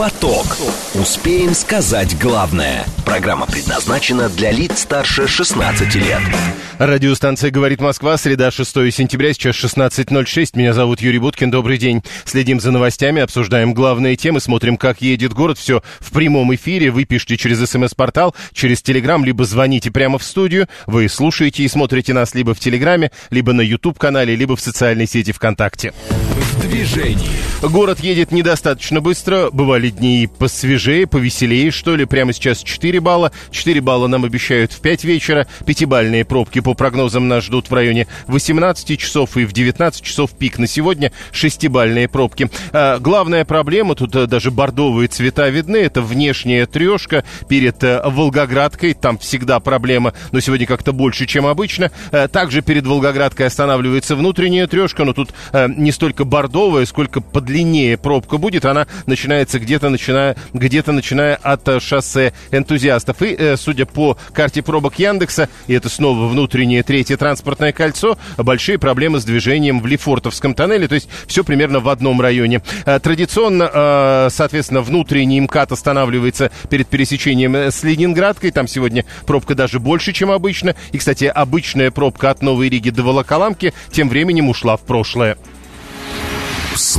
Поток. Успеем сказать главное. Программа предназначена для лиц старше 16 лет. Радиостанция «Говорит Москва», среда 6 сентября, сейчас 16.06. Меня зовут Юрий Буткин, добрый день. Следим за новостями, обсуждаем главные темы, смотрим, как едет город. Все в прямом эфире. Вы пишите через смс-портал, через телеграм, либо звоните прямо в студию. Вы слушаете и смотрите нас либо в телеграме, либо на YouTube-канале, либо в социальной сети ВКонтакте. Движении. Город едет недостаточно быстро. Бывали дни посвежее, повеселее, что ли. Прямо сейчас 4 балла. 4 балла нам обещают в 5 вечера. Пятибальные пробки по прогнозам нас ждут в районе 18 часов и в 19 часов пик на сегодня. Шестибальные пробки. А, главная проблема, тут а, даже бордовые цвета видны, это внешняя трешка перед а, Волгоградкой. Там всегда проблема, но сегодня как-то больше, чем обычно. А, также перед Волгоградкой останавливается внутренняя трешка, но тут а, не столько бордовая, сколько подлиннее пробка будет. Она начинается где-то начиная, где-то начиная от а, шоссе энтузиастов. И, э, судя по карте пробок Яндекса, и это снова внутреннее третье транспортное кольцо, большие проблемы с движением в Лефортовском тоннеле, то есть все примерно в одном районе. А, Традиционно, соответственно, внутренний МКАД останавливается перед пересечением э, с Ленинградкой. Там сегодня пробка даже больше, чем обычно. И, кстати, обычная пробка от Новой Риги до Волоколамки тем временем ушла в прошлое.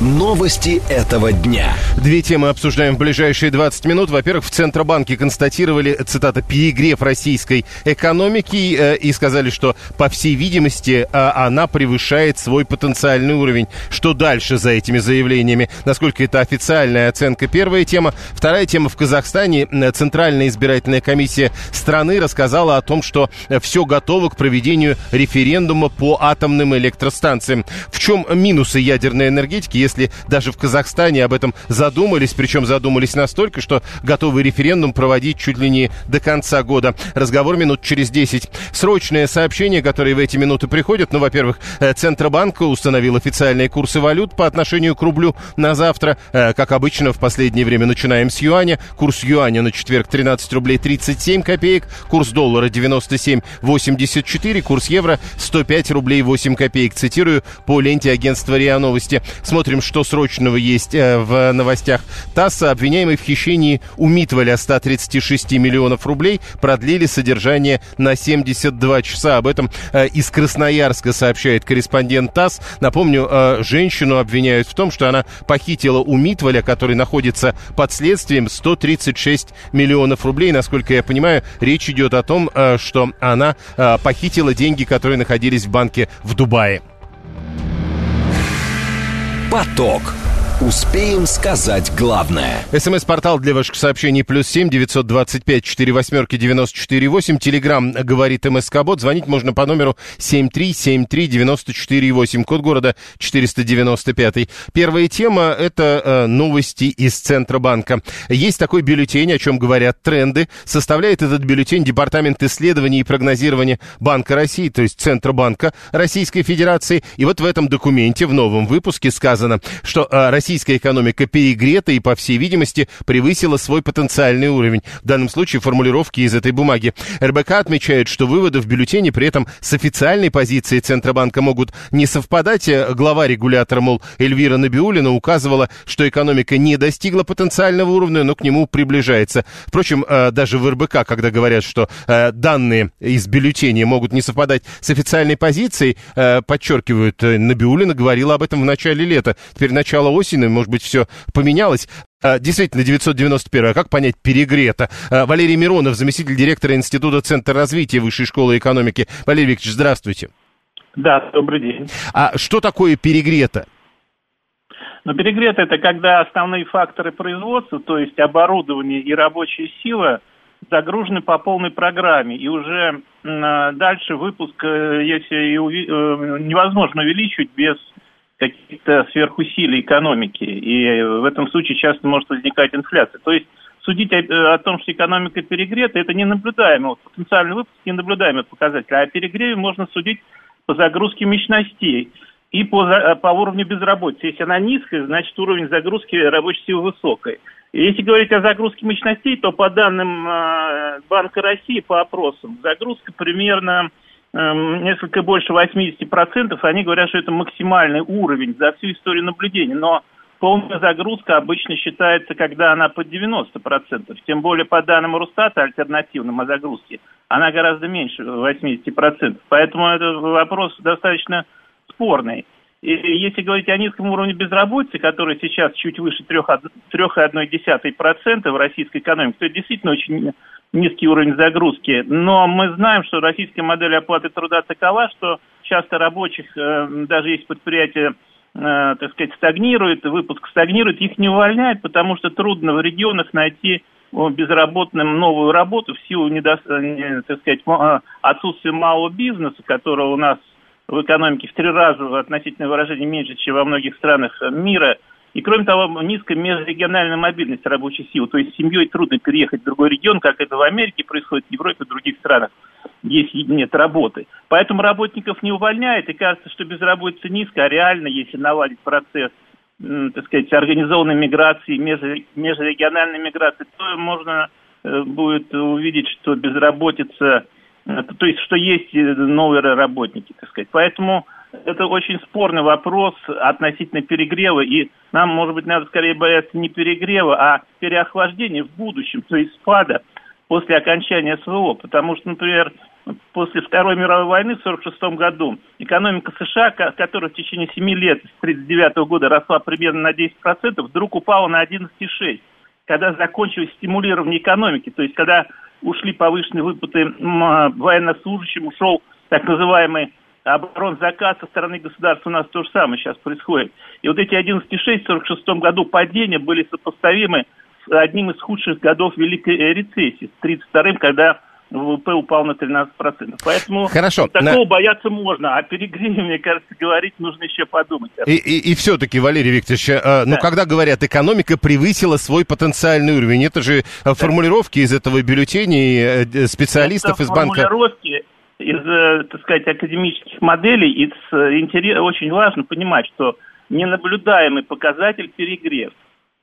Новости этого дня. Две темы обсуждаем в ближайшие 20 минут. Во-первых, в Центробанке констатировали, цитата, перегрев российской экономики э, и сказали, что, по всей видимости, э, она превышает свой потенциальный уровень. Что дальше за этими заявлениями? Насколько это официальная оценка? Первая тема. Вторая тема. В Казахстане э, Центральная избирательная комиссия страны рассказала о том, что э, все готово к проведению референдума по атомным электростанциям. В чем минусы ядерной энергетики, если даже в Казахстане об этом задумались, причем задумались настолько, что готовы референдум проводить чуть ли не до конца года. Разговор минут через 10. Срочное сообщение, которое в эти минуты приходят. Ну, во-первых, э, Центробанк установил официальные курсы валют по отношению к рублю на завтра. Э, Как обычно, в последнее время начинаем с юаня. Курс юаня на четверг 13 рублей 37 копеек. Курс доллара 97,84. Курс евро 105 рублей 8 копеек. Цитирую по ленте агентства РИА Новости. Смотрим, что срочного есть э, в новостях. ТАСС, обвиняемый в хищении у Митволя 136 миллионов рублей, продлили содержание на 72 часа. Об этом э, из Красноярска сообщает корреспондент ТАСС. Напомню, э, женщину обвиняют в том, что она похитила у Митволя, который находится под следствием, 136 миллионов рублей. Насколько я понимаю, речь идет о том, что она похитила деньги, которые находились в банке в Дубае. Поток. Успеем сказать главное. СМС-портал для ваших сообщений плюс семь девятьсот двадцать пять четыре восьмерки девяносто четыре восемь. Телеграмм говорит МСК Бот. Звонить можно по номеру семь три семь три девяносто четыре восемь. Код города четыреста девяносто пятый. Первая тема – это э, новости из Центробанка. Есть такой бюллетень, о чем говорят тренды. Составляет этот бюллетень Департамент исследований и прогнозирования Банка России, то есть Центробанка Российской Федерации. И вот в этом документе, в новом выпуске сказано, что э, Россия российская экономика перегрета и, по всей видимости, превысила свой потенциальный уровень. В данном случае формулировки из этой бумаги. РБК отмечает, что выводы в бюллетене при этом с официальной позицией Центробанка могут не совпадать. Глава регулятора, мол, Эльвира Набиулина указывала, что экономика не достигла потенциального уровня, но к нему приближается. Впрочем, э, даже в РБК, когда говорят, что э, данные из бюллетеня могут не совпадать с официальной позицией, э, подчеркивают, Набиулина говорила об этом в начале лета. Теперь начало осени, может быть, все поменялось. А, Действительно, 991. А как понять перегрето? А, Валерий Миронов, заместитель директора Института Центра развития Высшей школы экономики. Валерий Викторович, здравствуйте. Да, добрый день. А что такое перегрето? Но перегрет это когда основные факторы производства, то есть оборудование и рабочая сила, загружены по полной программе. И уже м, дальше выпуск, э, если э, невозможно увеличивать без каких-то сверхусилий экономики. И в этом случае часто может возникать инфляция. То есть судить о, о том, что экономика перегрета, это не наблюдаемый, вот потенциальный выпуск не наблюдаемый показатель. А о перегреве можно судить по загрузке мощностей и по, по уровню безработицы. Если она низкая, значит уровень загрузки рабочей силы высокой. Если говорить о загрузке мощностей, то по данным э, Банка России, по опросам, загрузка примерно несколько больше 80%. Они говорят, что это максимальный уровень за всю историю наблюдения. Но полная загрузка обычно считается, когда она под 90%. Тем более по данным Росстата альтернативным о загрузке, она гораздо меньше 80%. Поэтому этот вопрос достаточно спорный. И если говорить о низком уровне безработицы, который сейчас чуть выше 3,1% в российской экономике, то это действительно очень низкий уровень загрузки. Но мы знаем, что российская модель оплаты труда такова, что часто рабочих, э, даже если предприятие, э, так сказать, стагнирует, выпуск стагнирует, их не увольняют, потому что трудно в регионах найти безработным новую работу в силу недо, так сказать, отсутствия малого бизнеса, которого у нас в экономике в три раза относительное выражение меньше, чем во многих странах мира. И кроме того, низкая межрегиональная мобильность рабочей силы. То есть семьей трудно переехать в другой регион, как это в Америке происходит, в Европе в других странах, если нет работы. Поэтому работников не увольняют, и кажется, что безработица низкая, а реально, если наладить процесс так сказать, организованной миграции, межрегиональной миграции, то можно э, будет увидеть, что безработица то есть, что есть э, новые работники, так сказать. Поэтому это очень спорный вопрос относительно перегрева, и нам, может быть, надо скорее бояться не перегрева, а переохлаждения в будущем, то есть спада после окончания СВО. Потому что, например, после Второй мировой войны в 1946 году экономика США, которая в течение 7 лет с 1939 года росла примерно на 10%, вдруг упала на 11,6%, когда закончилось стимулирование экономики, то есть когда ушли повышенные выплаты военнослужащим, ушел так называемый оборонзаказ со стороны государства, у нас то же самое сейчас происходит. И вот эти 11,6 в 1946 году падения были сопоставимы с одним из худших годов Великой рецессии, с 1932 когда ВВП упал на 13%. Поэтому Хорошо. такого на... бояться можно, а перегреве, мне кажется, говорить нужно еще подумать. И, и, и все-таки, Валерий Викторович, э, да. ну когда говорят, экономика превысила свой потенциальный уровень, это же да. формулировки из этого бюллетеня э, специалистов это из банка... формулировки из, э, так сказать, академических моделей, из, интерес, очень важно понимать, что ненаблюдаемый показатель перегрев –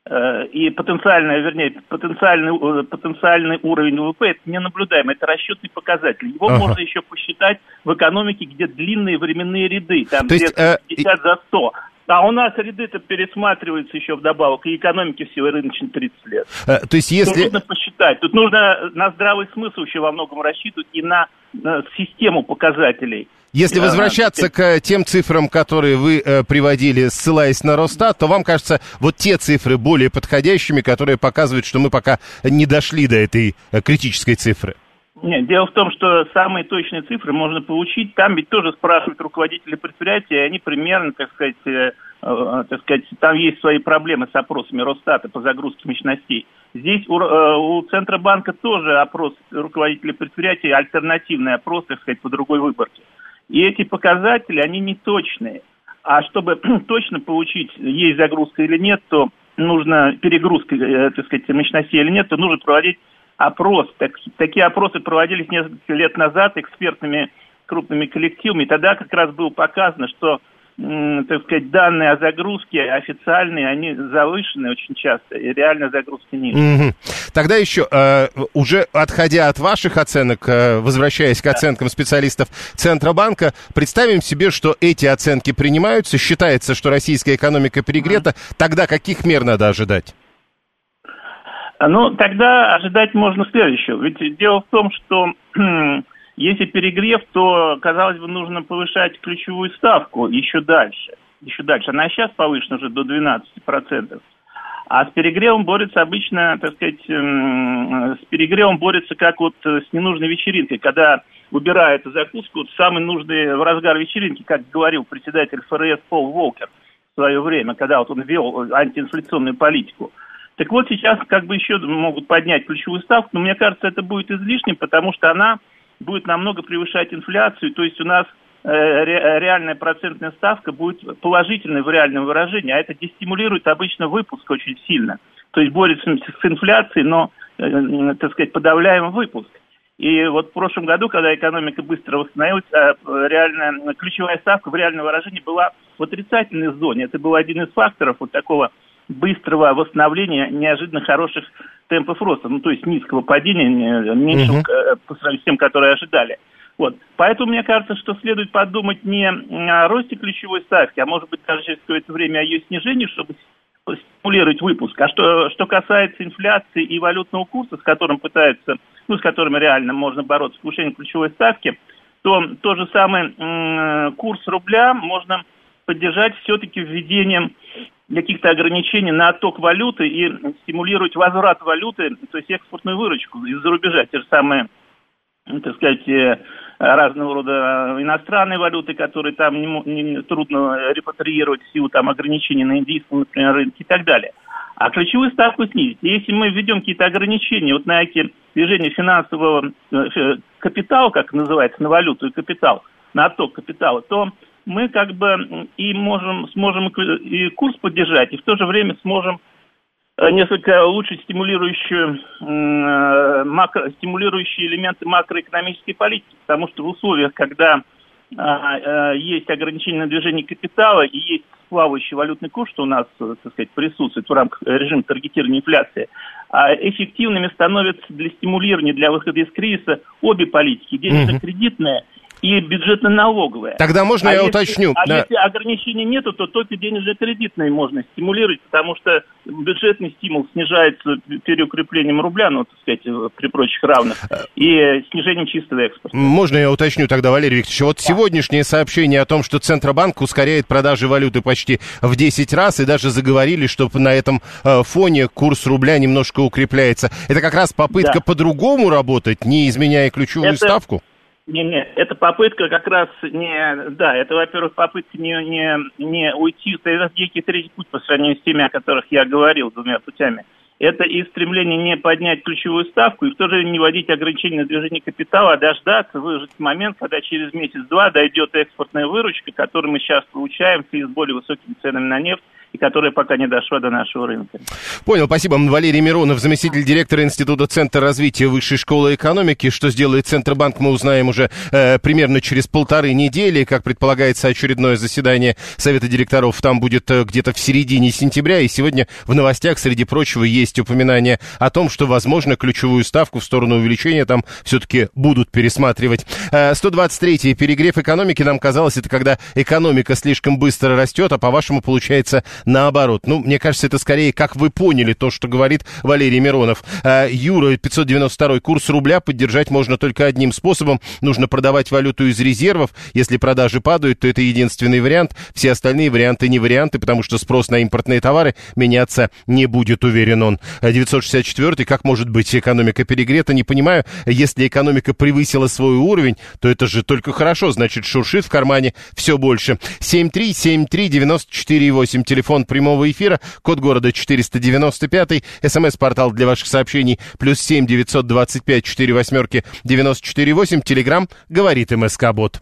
Э, и потенциальный, вернее, потенциальный, э, потенциальный уровень ВВП это не наблюдаем, это расчетный показатель. Его ага. можно еще посчитать в экономике, где длинные временные ряды, там где э, 50 за 100. А у нас ряды-то пересматриваются еще вдобавок, и экономики всего рыночной 30 лет. А, то есть если... Тут нужно посчитать. Тут нужно на здравый смысл еще во многом рассчитывать и на, на систему показателей. Если возвращаться к тем цифрам, которые вы э, приводили, ссылаясь на Росстат, то вам кажется, вот те цифры более подходящими, которые показывают, что мы пока не дошли до этой э, критической цифры? Нет, дело в том, что самые точные цифры можно получить. Там ведь тоже спрашивают руководители предприятия, и они примерно, так сказать, э, э, так сказать, там есть свои проблемы с опросами Росстата по загрузке мощностей. Здесь у, э, у Центробанка тоже опрос руководителей предприятия, альтернативный опрос, так сказать, по другой выборке. И эти показатели, они не точные. А чтобы точно получить, есть загрузка или нет, то нужно перегрузка, э, так сказать, мощностей или нет, то нужно проводить опрос. Так, такие опросы проводились несколько лет назад экспертными крупными коллективами. Тогда как раз было показано, что так сказать, данные о загрузке официальные, они завышены очень часто, и реально загрузки ниже. Угу. Тогда еще, э, уже отходя от ваших оценок, э, возвращаясь к оценкам специалистов Центробанка, представим себе, что эти оценки принимаются, считается, что российская экономика перегрета, угу. тогда каких мер надо ожидать? Ну, тогда ожидать можно следующего. Ведь дело в том, что Если перегрев, то, казалось бы, нужно повышать ключевую ставку еще дальше. Еще дальше. Она сейчас повышена уже до 12%. А с перегревом борется обычно, так сказать, с перегревом борется как вот с ненужной вечеринкой, когда убирают закуску, самый нужный в разгар вечеринки, как говорил председатель ФРС Пол Волкер в свое время, когда вот он вел антиинфляционную политику. Так вот сейчас как бы еще могут поднять ключевую ставку, но мне кажется, это будет излишним, потому что она будет намного превышать инфляцию, то есть у нас э, реальная процентная ставка будет положительной в реальном выражении, а это дестимулирует обычно выпуск очень сильно. То есть борется с инфляцией, но, э, так сказать, подавляем выпуск. И вот в прошлом году, когда экономика быстро восстановилась, а, реально ключевая ставка в реальном выражении была в отрицательной зоне. Это был один из факторов вот такого быстрого восстановления неожиданно хороших темпов роста, ну то есть низкого падения, меньшего угу. по сравнению с тем, которые ожидали. Вот. Поэтому мне кажется, что следует подумать не о росте ключевой ставки, а может быть даже через какое-то время о ее снижении, чтобы стимулировать выпуск. А что, что касается инфляции и валютного курса, с которым пытаются, ну, с которыми реально можно бороться с повышением ключевой ставки, то тот же самый м- курс рубля можно поддержать все-таки введением каких-то ограничений на отток валюты и стимулировать возврат валюты, то есть экспортную выручку из-за рубежа. Те же самые, так сказать, э, разного рода иностранные валюты, которые там не, не, трудно репатриировать в силу там, ограничений на индийском, например, рынке и так далее. А ключевую ставку снизить. Если мы введем какие-то ограничения вот на эти движения финансового э, капитала, как называется, на валюту и капитал, на отток капитала, то мы как бы и можем, сможем и курс поддержать, и в то же время сможем Э, несколько лучше стимулирующие, э, макро, стимулирующие элементы макроэкономической политики, потому что в условиях, когда э, есть ограничение на движение капитала и есть плавающий валютный курс, что у нас, так сказать, присутствует в рамках режима таргетирования инфляции, а эффективными становятся для стимулирования, для выхода из кризиса обе политики, денежно-кредитная – и бюджетно-налоговая. Тогда можно а я если, уточню? А да. если ограничений нету, то только денежно-кредитные можно стимулировать, потому что бюджетный стимул снижается переукреплением рубля, ну, так сказать, при прочих равных, и снижением чистого экспорта. Можно я уточню тогда, Валерий Викторович? Вот да. сегодняшнее сообщение о том, что Центробанк ускоряет продажи валюты почти в 10 раз, и даже заговорили, что на этом э, фоне курс рубля немножко укрепляется. Это как раз попытка да. по-другому работать, не изменяя ключевую Это... ставку? Не, не, это попытка как раз не, да, это, во-первых, попытка не, не, не уйти, это некий третий путь по сравнению с теми, о которых я говорил двумя путями. Это и стремление не поднять ключевую ставку, и в то же время не вводить ограничения на движение капитала, а дождаться, выжить момент, когда через месяц-два дойдет экспортная выручка, которую мы сейчас получаем в связи с более высокими ценами на нефть, и которая пока не дошла до нашего рынка. Понял, спасибо. Валерий Миронов, заместитель директора Института Центра развития Высшей школы экономики. Что сделает Центробанк, мы узнаем уже э, примерно через полторы недели. Как предполагается, очередное заседание Совета директоров там будет э, где-то в середине сентября. И сегодня в новостях, среди прочего, есть упоминание о том, что, возможно, ключевую ставку в сторону увеличения там все-таки будут пересматривать. Э, 123-й перегрев экономики, нам казалось, это когда экономика слишком быстро растет, а по-вашему получается наоборот. Ну, мне кажется, это скорее, как вы поняли то, что говорит Валерий Миронов. А, Юра, 592 курс рубля поддержать можно только одним способом. Нужно продавать валюту из резервов. Если продажи падают, то это единственный вариант. Все остальные варианты не варианты, потому что спрос на импортные товары меняться не будет, уверен он. 964 как может быть экономика перегрета, не понимаю. Если экономика превысила свой уровень, то это же только хорошо, значит, шуршит в кармане все больше. 7373948, телефон телефон прямого эфира, код города 495, смс-портал для ваших сообщений, плюс 7 925 4 восьмерки 94 8, телеграмм, говорит МСК-бот.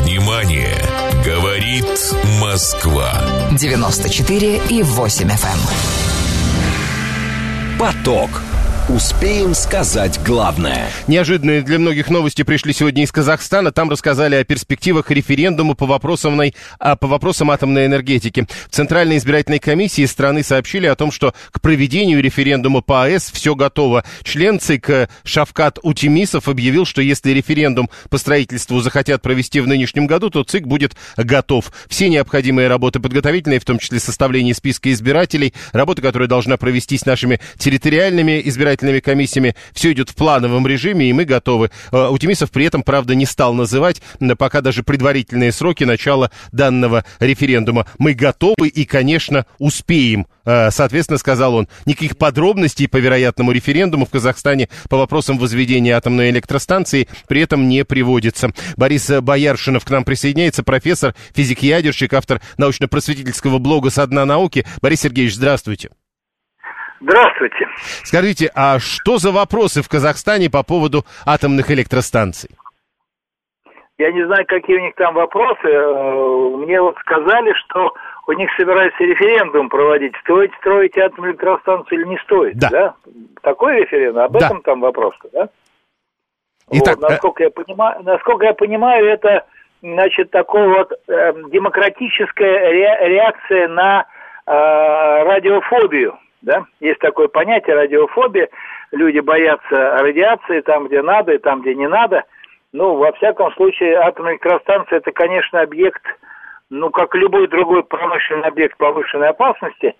Внимание! Говорит Москва. 94 и 8 FM. Эм. Поток. Успеем сказать главное. Неожиданные для многих новости пришли сегодня из Казахстана. Там рассказали о перспективах референдума по вопросам, а, по вопросам атомной энергетики. В Центральной избирательной комиссии страны сообщили о том, что к проведению референдума по АЭС все готово. Член ЦИК Шавкат Утимисов объявил, что если референдум по строительству захотят провести в нынешнем году, то ЦИК будет готов. Все необходимые работы подготовительные, в том числе составление списка избирателей, работа, которая должна провестись нашими территориальными избирателями, избирательными комиссиями. Все идет в плановом режиме, и мы готовы. Э, Утимисов при этом, правда, не стал называть пока даже предварительные сроки начала данного референдума. Мы готовы и, конечно, успеем. Э, соответственно, сказал он, никаких подробностей по вероятному референдуму в Казахстане по вопросам возведения атомной электростанции при этом не приводится. Борис Бояршинов к нам присоединяется, профессор, физик-ядерщик, автор научно-просветительского блога «Со дна науки». Борис Сергеевич, здравствуйте. Здравствуйте. Скажите, а что за вопросы в Казахстане по поводу атомных электростанций? Я не знаю, какие у них там вопросы. Э, мне вот сказали, что у них собирается референдум проводить, стоит строить атомную электростанцию или не стоит, Да. да? Такой референдум, об Да. этом там вопрос, да? Итак, вот, насколько, я понимаю, насколько я понимаю, это, значит, такой вот э, демократическая ре- реакция на э, радиофобию, да? Есть такое понятие радиофобия. Люди боятся радиации там, где надо, и там, где не надо. Ну, во всяком случае, атомная электростанция это, конечно, объект, ну, как любой другой промышленный объект повышенной опасности.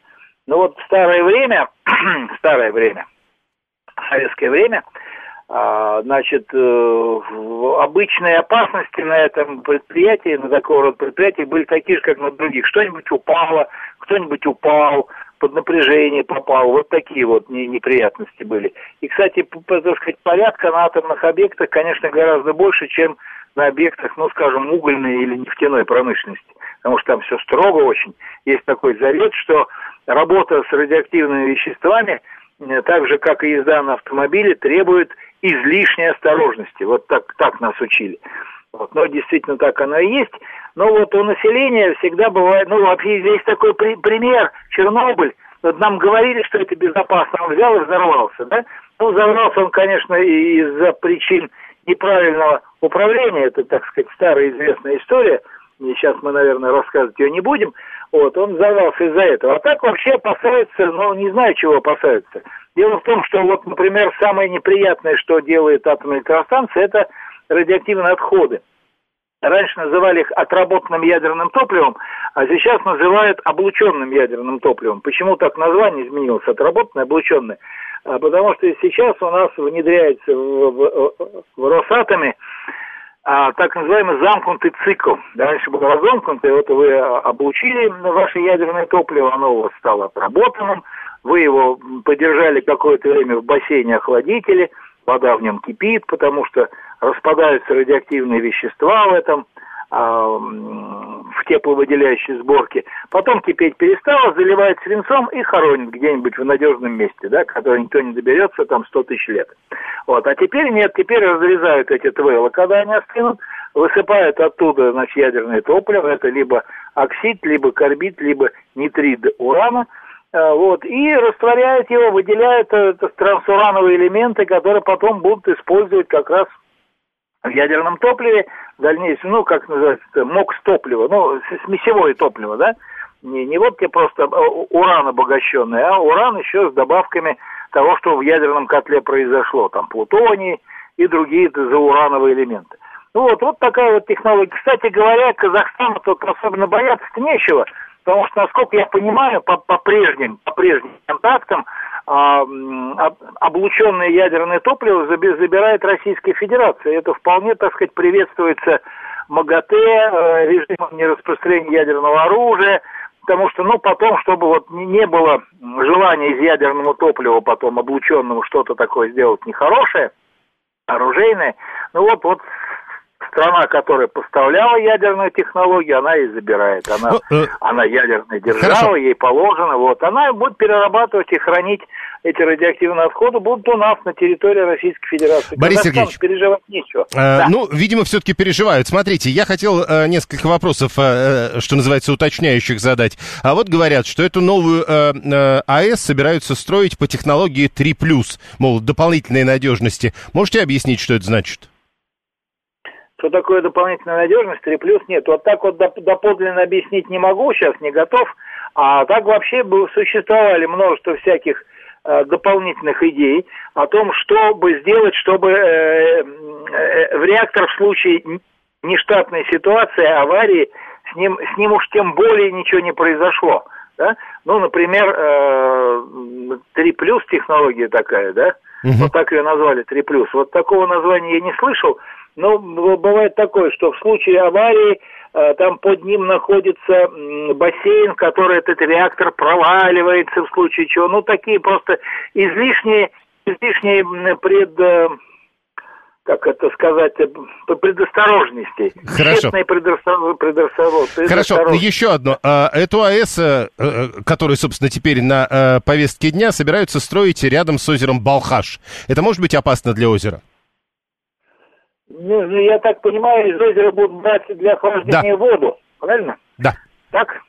Но вот в старое время, старое время, советское время, а, значит, э, обычные опасности на этом предприятии, на такого рода предприятиях были такие же, как на других. Что-нибудь упало, кто-нибудь упал, под напряжение попал. Вот такие вот не- неприятности были. И, кстати, так сказать, порядка на атомных объектах, конечно, гораздо больше, чем на объектах, ну, скажем, угольной или нефтяной промышленности. Потому что там все строго очень. Есть такой завет, что работа с радиоактивными веществами, э, так же, как и езда на автомобиле, требует излишней осторожности. Вот так, так нас учили. Вот, но действительно так оно и есть. Но вот у населения всегда бывает, ну вообще есть такой при- пример, Чернобыль. Вот нам говорили, что это безопасно, он взял и взорвался, да? Ну, взорвался он, конечно, из-за причин неправильного управления, это, так сказать, старая известная история, и сейчас мы, наверное, рассказывать ее не будем, вот, он взорвался из-за этого. А так вообще опасаются, ну, не знаю, чего опасаются. Дело в том, что вот, например, самое неприятное, что делает атомная электростанция, это радиоактивные отходы. Раньше называли их отработанным ядерным топливом, а сейчас называют облученным ядерным топливом. Почему так название изменилось? Отработанное, облученное. А Потому что сейчас у нас внедряется в, в- в Росатоме а, так называемый замкнутый цикл. Раньше был разомкнутый, вот вы облучили ваше ядерное топливо, оно у вас стало отработанным, вы его подержали какое-то время в бассейне охладителе, вода в нем кипит, потому что распадаются радиоактивные вещества в этом, а, в тепловыделяющей сборке. Потом кипеть перестало, заливает свинцом и хоронит где-нибудь в надежном месте, да, которое никто не доберется там 100 тысяч лет. Вот. А теперь нет, теперь разрезают эти твейлы, когда они остынут, высыпают оттуда, значит, ядерное топливо, это либо оксид, либо карбид, либо нитрид урана, а, вот, и растворяют его, выделяют э, это трансурановые элементы, которые потом будут использовать как раз ядерном топливе, в дальнейшем, ну, как называется, МОКС топливо, ну, смесевое топливо, да, не, не вот тебе просто э, уран обогащенный, а уран еще с добавками того, что в ядерном котле произошло, там, плутоний и другие заурановые элементы. Ну вот, вот такая вот технология. Кстати говоря, Казахстану тут особенно бояться-то нечего, потому что, насколько я понимаю, по, по прежним, по прежним контактам, а, облученное ядерное топливо заби- забирает Российская Федерация. Это вполне, так сказать, приветствуется МАГАТЭ, э, режимом нераспространения ядерного оружия, потому что, ну, потом, чтобы вот не- было желания из ядерного топлива потом облученного что-то такое сделать нехорошее, оружейное, ну вот, вот страна, которая поставляла ядерную технологию, она и забирает. Она, Ну, э, она ядерная держава, хорошо. ей положено, вот. Она будет перерабатывать и хранить эти радиоактивные отходы будут у нас на территории Российской Федерации. Борис Казахстану Сергеевич, переживать нечего. Э, Да. Ну, видимо, все-таки переживают. Смотрите, я хотел э, несколько вопросов, э, э, что называется, уточняющих задать. А вот говорят, что эту новую э, э, АЭС собираются строить по технологии 3+, мол, дополнительной надежности. Можете объяснить, что это значит? Что такое дополнительная надежность, 3 плюс нет. Вот так вот доп- доподлинно объяснить не могу, сейчас не готов. А так вообще бы существовали множество всяких э, дополнительных идей о том, что бы сделать, чтобы э, э, в реактор в случае нештатной ситуации, аварии, с ним, с ним уж тем более ничего не произошло. Да? Ну, например, э, 3 плюс технология такая, да? Вот так ее назвали 3 плюс. Вот такого названия я не слышал. Но б- бывает такое, что в случае аварии э, там под ним находится бассейн, в который этот реактор проваливается в случае чего. Ну, такие просто излишние, излишние пред... э, как это сказать, э, предосторожности. Хорошо. Предосторож- предосторож- Хорошо, еще одно. А, Эту АЭС, которую, собственно, теперь на повестке дня, собираются строить рядом с озером Балхаш. Это может быть опасно для озера? Ну, ну, я так понимаю, из озера будут брать для охлаждения воду, правильно? Да. Так?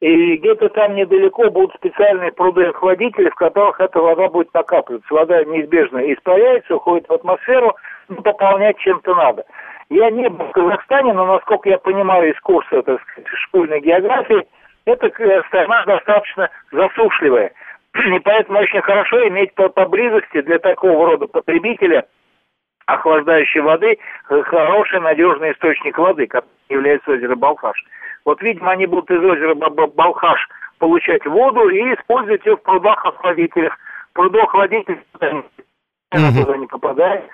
И И где-то там недалеко будут специальные пруды-охладители, в которых эта вода будет накапливаться. Вода неизбежно испаряется, уходит в атмосферу, ну, пополнять чем-то надо. Я не был в Казахстане, но, насколько я понимаю из курса так сказать, школьной географии, эта страна достаточно засушливая. И поэтому очень хорошо иметь поблизости для такого рода потребителя охлаждающей воды хороший надежный источник воды, который является озеро Балхаш. Вот, видимо, они будут из озера Балхаш получать воду и использовать ее в прудах-охладителях. Пруду-охладитель туда не попадает.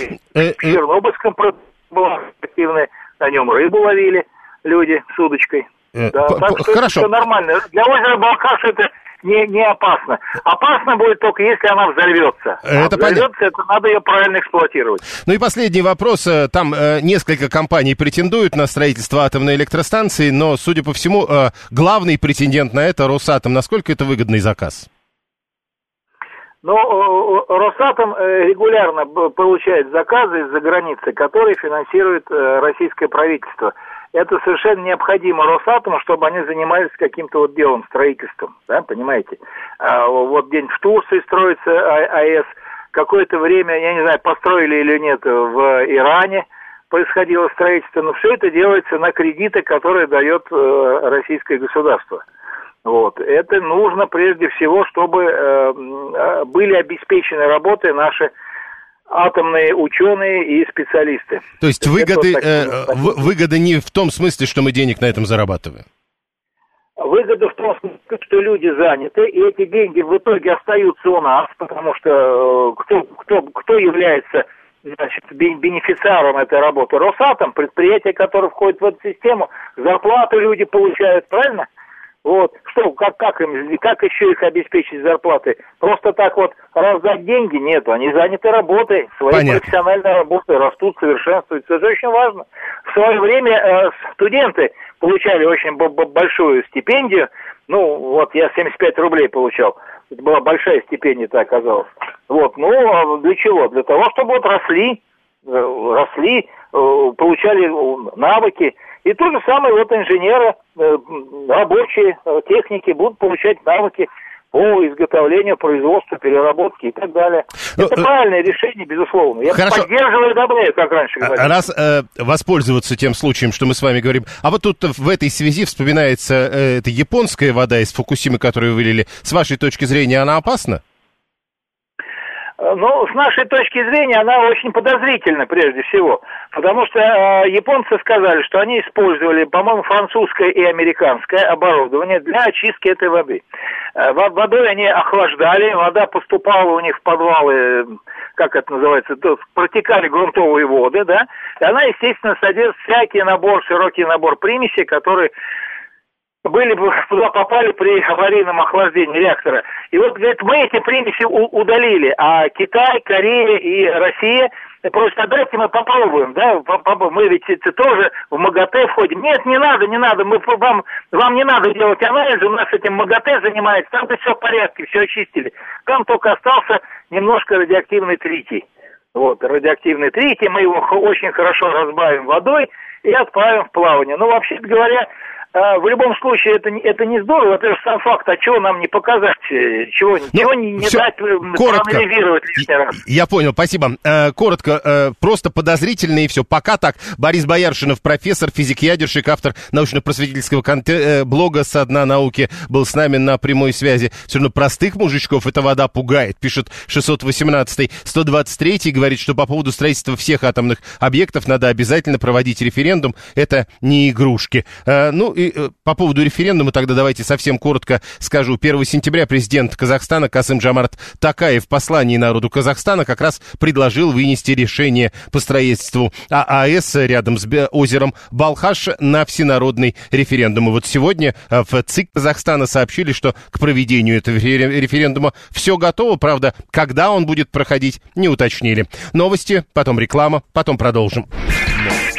Э, э. В Чернобыльском пруду была активная, на нем рыбу ловили люди с удочкой. Э, да, так что Хорошо. это нормально. Для озера Балхаш это не, не опасно. Опасно будет только, если она взорвется. Это а взорвется, понятно. это надо ее правильно эксплуатировать. Ну и последний вопрос. Э, там э, несколько компаний претендуют на строительство атомной электростанции, но, судя по всему, э, главный претендент на это Росатом. Насколько это выгодный заказ? Но ну, Росатом регулярно получает заказы из-за границы, которые финансирует российское правительство это совершенно необходимо Росатому, чтобы они занимались каким-то вот делом, строительством, да, понимаете? А, вот день в Турции строится а, АЭС, какое-то время, я не знаю, построили или нет, в Иране происходило строительство, но все это делается на кредиты, которые дает э, российское государство. Вот. Это нужно прежде всего, чтобы э, э были обеспечены работы наши атомные ученые и специалисты. То есть выгоды, э, выгода не в том смысле, что мы денег на этом зарабатываем? Выгода в том смысле, что люди заняты, и эти деньги в итоге остаются у нас, потому что э, кто, кто, кто является значит, бенефициаром этой работы? Росатом, предприятие, которое входит в эту систему, зарплату люди получают, правильно? Вот. Что, как, как, им, как еще их обеспечить зарплаты? Просто так вот раздать деньги? Нет, они заняты работой, своей Понятно. профессиональной работой, растут, совершенствуются. Это очень важно. В свое время э, студенты получали очень большую стипендию. Ну, вот я 75 рублей получал. Это была большая стипендия, так оказалось. Вот, ну, а для чего? Для того, чтобы вот росли, э, росли, э, получали навыки, и то же самое вот инженеры, э, рабочие, э, техники будут получать навыки по изготовлению, производству, переработке и так далее. Ну, Это э... правильное решение, безусловно. Я Хорошо. поддерживаю и одобряю, как раньше говорили. Раз э, воспользоваться тем случаем, что мы с вами говорим. А вот тут в этой связи вспоминается э, эта японская вода из Фукусимы, которую вылили. С вашей точки зрения, она опасна? Э, ну, с нашей точки зрения, она очень подозрительна, прежде всего. Потому что э, японцы сказали, что они использовали, по-моему, французское и американское оборудование для очистки этой воды. Э, водой они охлаждали, вода поступала у них в подвалы, как это называется, протекали грунтовые воды, да, и она, естественно, содержит всякий набор, широкий набор примесей, которые были бы туда попали при аварийном охлаждении реактора. И вот, говорит, мы эти примеси удалили, а Китай, Корея и Россия просто дайте мы попробуем, да, мы ведь это тоже в МАГАТЭ входим. Нет, не надо, не надо, мы вам, вам не надо делать анализы, у нас этим МАГАТЭ занимается, там-то все в порядке, все очистили. Там только остался немножко радиоактивный тритий. Вот, радиоактивный тритий, мы его очень хорошо разбавим водой и отправим в плавание. Ну, вообще говоря, а, в любом случае это, это не здорово, это же сам факт, а чего нам не показать, э, чего, ну, чего не, не дать э, коротко. лишний раз. Я понял, спасибо. Э, коротко, просто подозрительно и все. Пока так. Борис Бояршинов, профессор, физик-ядерщик, автор научно-просветительского блога «Со дна науки», был с нами на прямой связи. Все равно простых мужичков эта вода пугает, пишет 618-й. 123-й говорит, что по поводу строительства всех атомных объектов надо обязательно проводить референдум. Это не игрушки. Ну и Э, по поводу референдума тогда давайте совсем коротко скажу. 1 сентября президент Казахстана Касым Джамарт Такаев в послании народу Казахстана как раз предложил вынести решение по строительству ААС рядом с озером Балхаш на всенародный референдум. И вот сегодня э, в ЦИК Казахстана сообщили, что к проведению этого референдума все готово. Правда, когда он будет проходить, не уточнили. Новости, потом реклама, потом продолжим.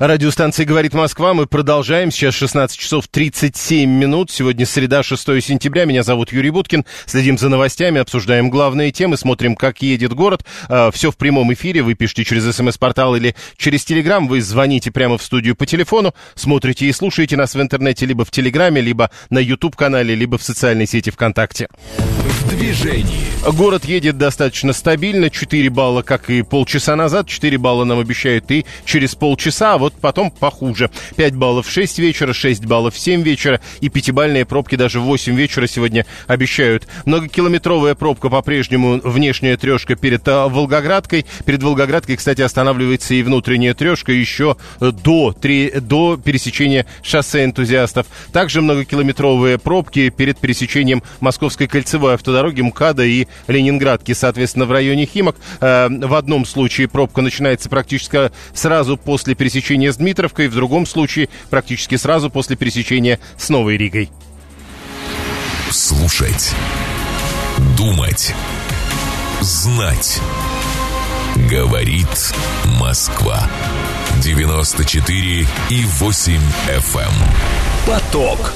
Радиостанция «Говорит Москва». Мы продолжаем. Сейчас 16 часов 37 минут. Сегодня среда, 6 сентября. Меня зовут Юрий Буткин. Следим за новостями, обсуждаем главные темы, смотрим, как едет город. А, Все в прямом эфире. Вы пишите через смс-портал или через телеграм. Вы звоните прямо в студию по телефону. Смотрите и слушаете нас в интернете либо в телеграме, либо на YouTube-канале, либо в социальной сети ВКонтакте. Движении. Город едет достаточно стабильно. 4 балла, как и полчаса назад. 4 балла нам обещают и через полчаса. А вот потом похуже. 5 баллов в 6 вечера, 6 баллов в 7 вечера и пятибальные пробки даже в 8 вечера сегодня обещают. Многокилометровая пробка по-прежнему, внешняя трешка перед а, Волгоградкой. Перед Волгоградкой, кстати, останавливается и внутренняя трешка еще до, 3, до пересечения шоссе энтузиастов. Также многокилометровые пробки перед пересечением Московской кольцевой автодороги МКАДа и Ленинградки. Соответственно, в районе Химок э, в одном случае пробка начинается практически сразу после пересечения с Дмитровкой, в другом случае практически сразу после пересечения с Новой Ригой. Слушать. Думать. Знать. Говорит Москва. 94 и 8 FM. Поток.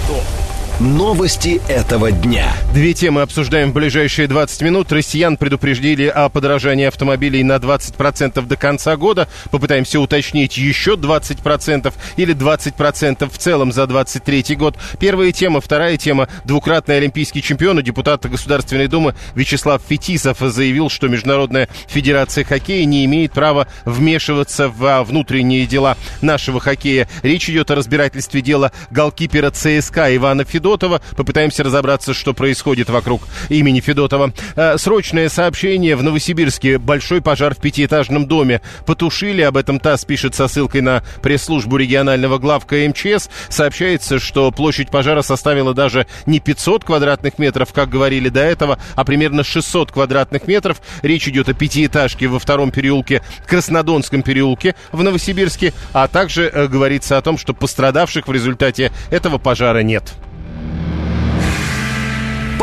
Новости этого дня. Две темы обсуждаем в ближайшие 20 минут. Россиян предупреждили о подорожании автомобилей на 20% до конца года. Попытаемся уточнить еще 20% или 20% в целом за 23 год. Первая тема. Вторая тема. Двукратный олимпийский чемпион и депутат Государственной Думы Вячеслав Фетисов заявил, что Международная Федерация Хоккея не имеет права вмешиваться в внутренние дела нашего хоккея. Речь идет о разбирательстве дела голкипера ЦСКА Ивана Федорова Федотова. Попытаемся разобраться, что происходит вокруг имени Федотова. Э, срочное сообщение. В Новосибирске большой пожар в пятиэтажном доме. Потушили. Об этом ТАСС пишет со ссылкой на пресс-службу регионального главка МЧС. Сообщается, что площадь пожара составила даже не 500 квадратных метров, как говорили до этого, а примерно 600 квадратных метров. Речь идет о пятиэтажке во втором переулке, Краснодонском переулке в Новосибирске, а также э, говорится о том, что пострадавших в результате этого пожара нет.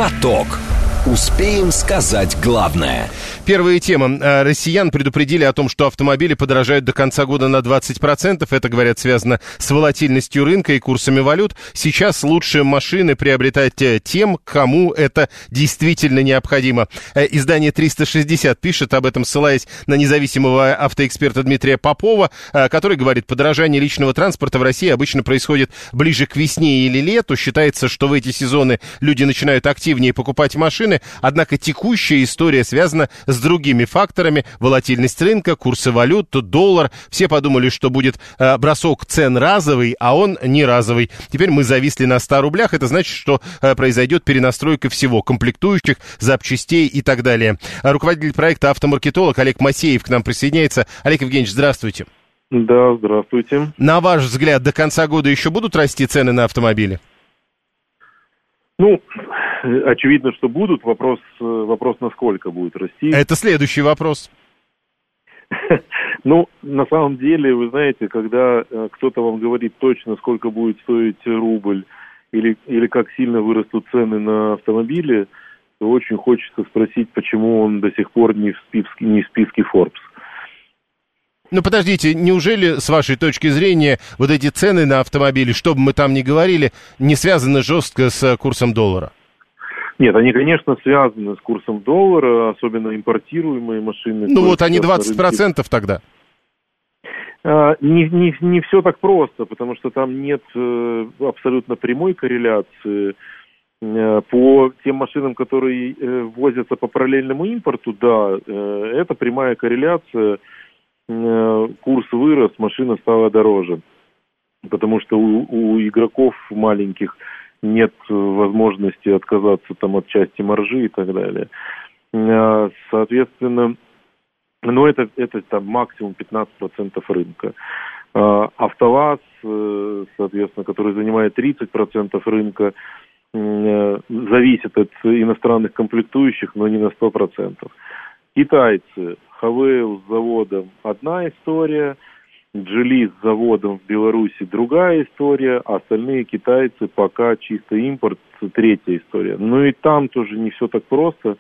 Поток. Успеем сказать главное. Первая тема. Э, россиян предупредили о том, что автомобили подорожают до конца года на 20%. Это, говорят, связано с волатильностью рынка и курсами валют. Сейчас лучше машины приобретать э, тем, кому это действительно необходимо. Э, издание 360 пишет об этом, ссылаясь на независимого автоэксперта Дмитрия Попова, который говорит, подорожание личного транспорта в России обычно происходит ближе к весне или лету. Считается, что в эти сезоны люди начинают активнее покупать машины, однако текущая история связана с другими факторами. Волатильность рынка, курсы валют, доллар. Все подумали, что будет э, бросок цен разовый, а он не разовый. Теперь мы зависли на 100 рублях. Это значит, что э, произойдет перенастройка всего. Комплектующих, запчастей и так далее. Руководитель проекта «Автомаркетолог» Олег Масеев к нам присоединяется. Олег Евгеньевич, здравствуйте. Да, здравствуйте. На ваш взгляд, до конца года еще будут расти цены на автомобили? Ну, очевидно, что будут. Вопрос, э, вопрос, насколько будет расти. Это следующий вопрос. Ну, на самом деле, вы знаете, когда э, кто-то вам говорит точно, сколько будет стоить рубль, или, или как сильно вырастут цены на автомобили, то очень хочется спросить, почему он до сих пор не в списке, не в списке Forbes. Ну, подождите, неужели, с вашей точки зрения, вот эти цены на автомобили, что бы мы там ни говорили, не связаны жестко с курсом доллара? Нет, они, конечно, связаны с курсом доллара, особенно импортируемые машины. Ну вот они 20% тогда. А, не, не, не все так просто, потому что там нет э, абсолютно прямой корреляции. Э, по тем машинам, которые э, возятся по параллельному импорту, да, это прямая корреляция – курс вырос, машина стала дороже. Потому что у, у игроков маленьких нет возможности отказаться там от части маржи и так далее. Э, соответственно, ну это, это там максимум 15% рынка. Э, АвтоВАЗ, соответственно, который занимает 30% рынка, зависит от иностранных комплектующих, но не на 100%. Китайцы, Хавейл с заводом одна история, Джили с заводом в Беларуси другая история, а остальные китайцы пока чисто импорт третья история. Ну и там тоже не все так просто.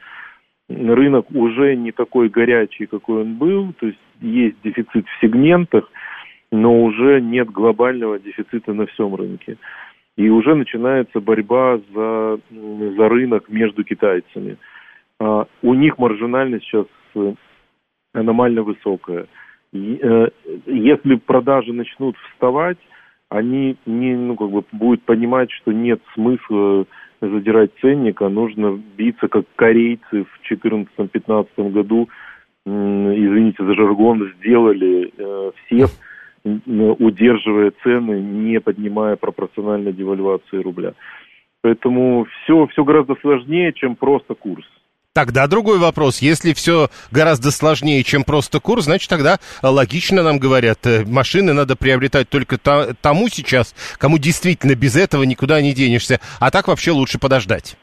Рынок уже не такой горячий, какой он был, то есть есть дефицит в сегментах. но уже нет глобального дефицита на всем рынке. И уже начинается борьба за, за рынок между китайцами. А, у них маржинальность сейчас э, аномально высокая. Э, если продажи начнут вставать, они не, ну, как бы будут понимать, что нет смысла задирать ценник, а нужно биться, как корейцы в 2014-2015 году, извините за жаргон, сделали э, всех, удерживая цены, не поднимая пропорционально девальвации рубля. Поэтому все, все гораздо сложнее, чем просто курс. Тогда другой вопрос. Если все гораздо сложнее, чем просто курс, значит, тогда логично нам говорят, э, машины надо приобретать только тому сейчас, кому действительно без этого никуда не денешься. А так вообще лучше подождать.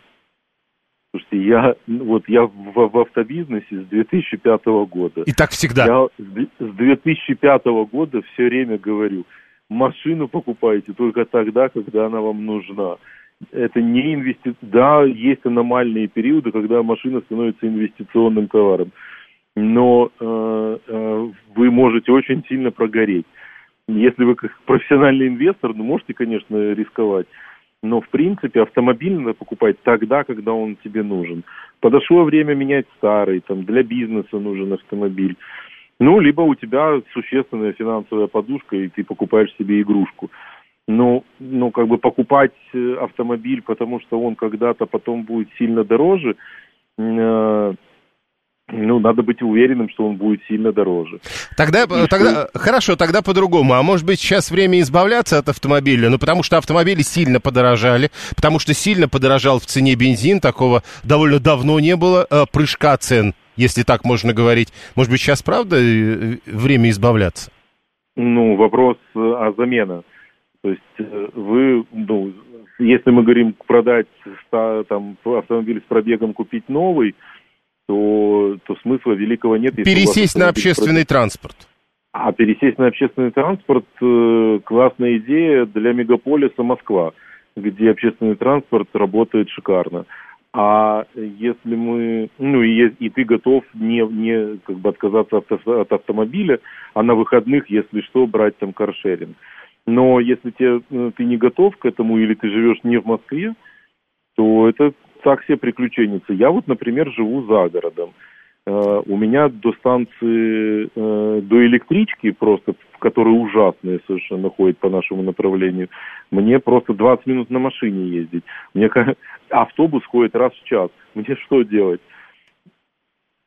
Слушайте, я, вот я в, в автобизнесе с 2005 года. И так всегда? Я с 2005 года все время говорю, машину покупайте только тогда, когда она вам нужна это не инвестиция. Да, есть аномальные периоды, когда машина становится инвестиционным товаром, но э, э, вы можете очень сильно прогореть. Если вы как профессиональный инвестор, ну, можете, конечно, рисковать, но, в принципе, автомобиль надо покупать тогда, когда он тебе нужен. Подошло время менять старый, там, для бизнеса нужен автомобиль. Ну, либо у тебя существенная финансовая подушка, и ты покупаешь себе игрушку ну, ну, как бы покупать э, автомобиль, потому что он когда-то потом будет сильно дороже, э, ну, надо быть уверенным, что он будет сильно дороже. Тогда, И тогда что... хорошо, тогда по-другому. А может быть, сейчас время избавляться от автомобиля? Ну, потому что автомобили сильно подорожали, потому что сильно подорожал в цене бензин, такого довольно давно не было, э, прыжка цен, если так можно говорить. Может быть, сейчас, правда, э, время избавляться? Ну, вопрос о замена. То есть э, вы, ну, если мы говорим продать там, автомобиль с пробегом, купить новый, то, то смысла великого нет. Пересесть на общественный пробег. транспорт. А пересесть на общественный транспорт э, классная идея для мегаполиса Москва, где общественный транспорт работает шикарно. А если мы, ну и, и ты готов не, не как бы отказаться от, от автомобиля, а на выходных, если что, брать там каршеринг. Но если тебе, э, ты не готов к этому или ты живешь не в Москве, то это так себе приключенница. Я вот, например, живу за городом. Uh, у меня до станции, uh, до электрички просто, которая ужасная совершенно ходит по нашему направлению, мне просто 20 минут на машине ездить. Мне автобус ходит раз в час. Мне что делать?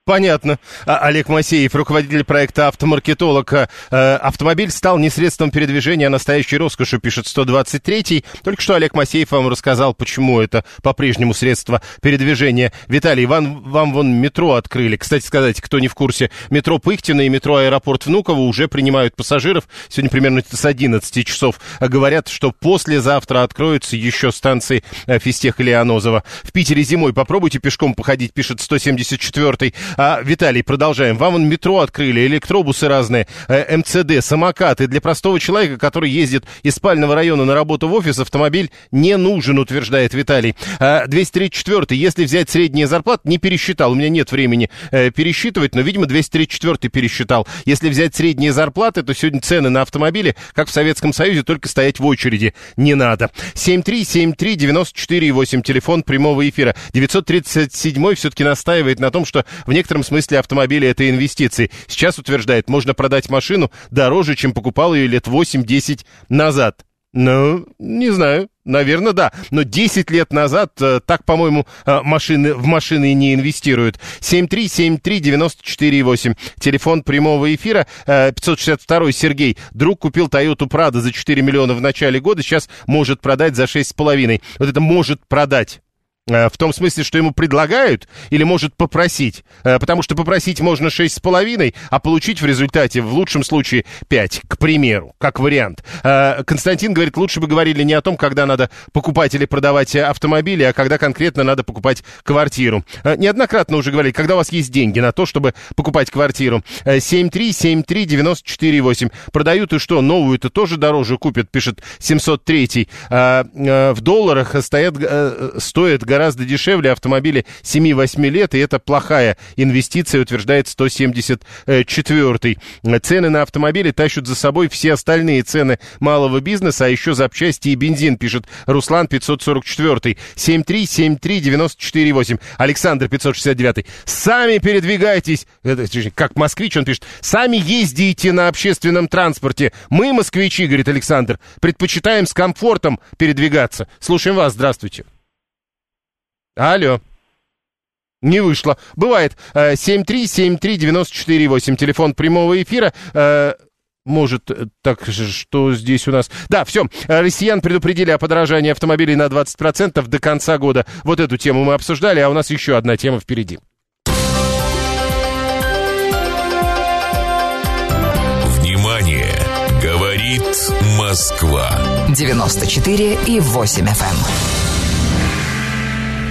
Понятно. А, Олег Масеев, руководитель проекта «Автомаркетолог». Э, автомобиль стал не средством передвижения, а настоящей роскошью, пишет 123-й. Только что Олег Масеев вам рассказал, почему это по-прежнему средство передвижения. Виталий, вам, вам вон метро открыли. Кстати сказать, кто не в курсе, метро Пыхтина и метро Аэропорт Внуково уже принимают пассажиров. Сегодня примерно с 11 часов. Говорят, что послезавтра откроются еще станции э, Фистех и Леонозово. В Питере зимой попробуйте пешком походить, пишет 174-й. А, Виталий, продолжаем. Вам метро открыли, электробусы разные, э, МЦД, самокаты. Для простого человека, который ездит из спального района на работу в офис, автомобиль не нужен, утверждает Виталий. А, 234 если взять средние зарплаты, не пересчитал, у меня нет времени э, пересчитывать, но, видимо, 234 пересчитал. Если взять средние зарплаты, то сегодня цены на автомобили, как в Советском Союзе, только стоять в очереди не надо. 7373948, телефон прямого эфира. 937 все-таки настаивает на том, что в некотором смысле автомобили это инвестиции. Сейчас утверждает, можно продать машину дороже, чем покупал ее лет 8-10 назад. Ну, не знаю. Наверное, да. Но 10 лет назад э, так, по-моему, э, машины, в машины не инвестируют. 7373948. Телефон прямого эфира. Э, 562 Сергей. Друг купил Toyota Prado за 4 миллиона в начале года. Сейчас может продать за 6,5. Вот это может продать. Э, в том смысле, что ему предлагают или может попросить. Э, потому что попросить можно шесть с половиной, а получить в результате, в лучшем случае, пять, к примеру, как вариант. Э, Константин говорит, лучше бы говорили не о том, когда надо покупать или продавать автомобили, а когда конкретно надо покупать квартиру. Неоднократно уже говорили, когда у вас есть деньги на то, чтобы покупать квартиру. 7373948. Продают и что, новую-то тоже дороже купят, пишет 703. В долларах стоят, стоит гораздо дешевле автомобиля 7-8 лет, и это плохая инвестиция, утверждает 174-й. Цены на автомобили тащат за собой все остальные цены малого бизнеса, а еще запчасти и бензин, пишет Руслан 544 7373948. Александр 569 Сами передвигайтесь, как москвич он пишет, сами ездите на общественном транспорте. Мы, москвичи, говорит Александр, предпочитаем с комфортом передвигаться. Слушаем вас, здравствуйте. Алло. Не вышло. Бывает. 7373948, телефон прямого эфира. Э, может, э, так что здесь у нас... Да, все, россиян предупредили о подорожании автомобилей на 20% до конца года. Вот эту тему мы обсуждали, а у нас еще одна тема впереди. Внимание! Говорит Москва. 94 и 8 FM.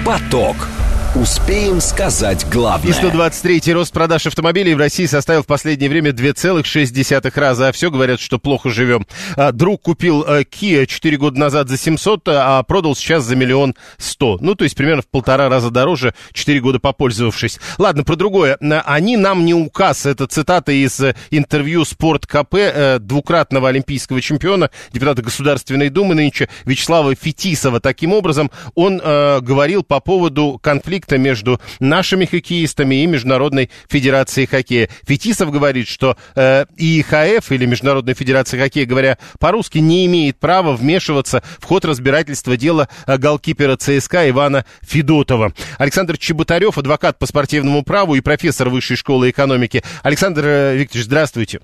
Поток. Успеем сказать главное. И 123-й рост продаж автомобилей в России составил в последнее время 2,6 раза. А все говорят, что плохо живем. А, друг купил а, Kia 4 года назад за 700, а продал сейчас за миллион сто. Ну, то есть примерно в полтора раза дороже, 4 года попользовавшись. Ладно, про другое. Они нам не указ. Это цитата из э, интервью Спорт КП э, двукратного олимпийского чемпиона, депутата Государственной Думы нынче Вячеслава Фетисова. Таким образом, он э, говорил по поводу конфликта конфликта между нашими хоккеистами и Международной Федерацией Хоккея. Фетисов говорит, что э, ИХФ или Международная Федерация Хоккея, говоря по-русски, не имеет права вмешиваться в ход разбирательства дела э, голкипера ЦСКА Ивана Федотова. Александр Чеботарев, адвокат по спортивному праву и профессор Высшей школы экономики. Александр э, Викторович, здравствуйте.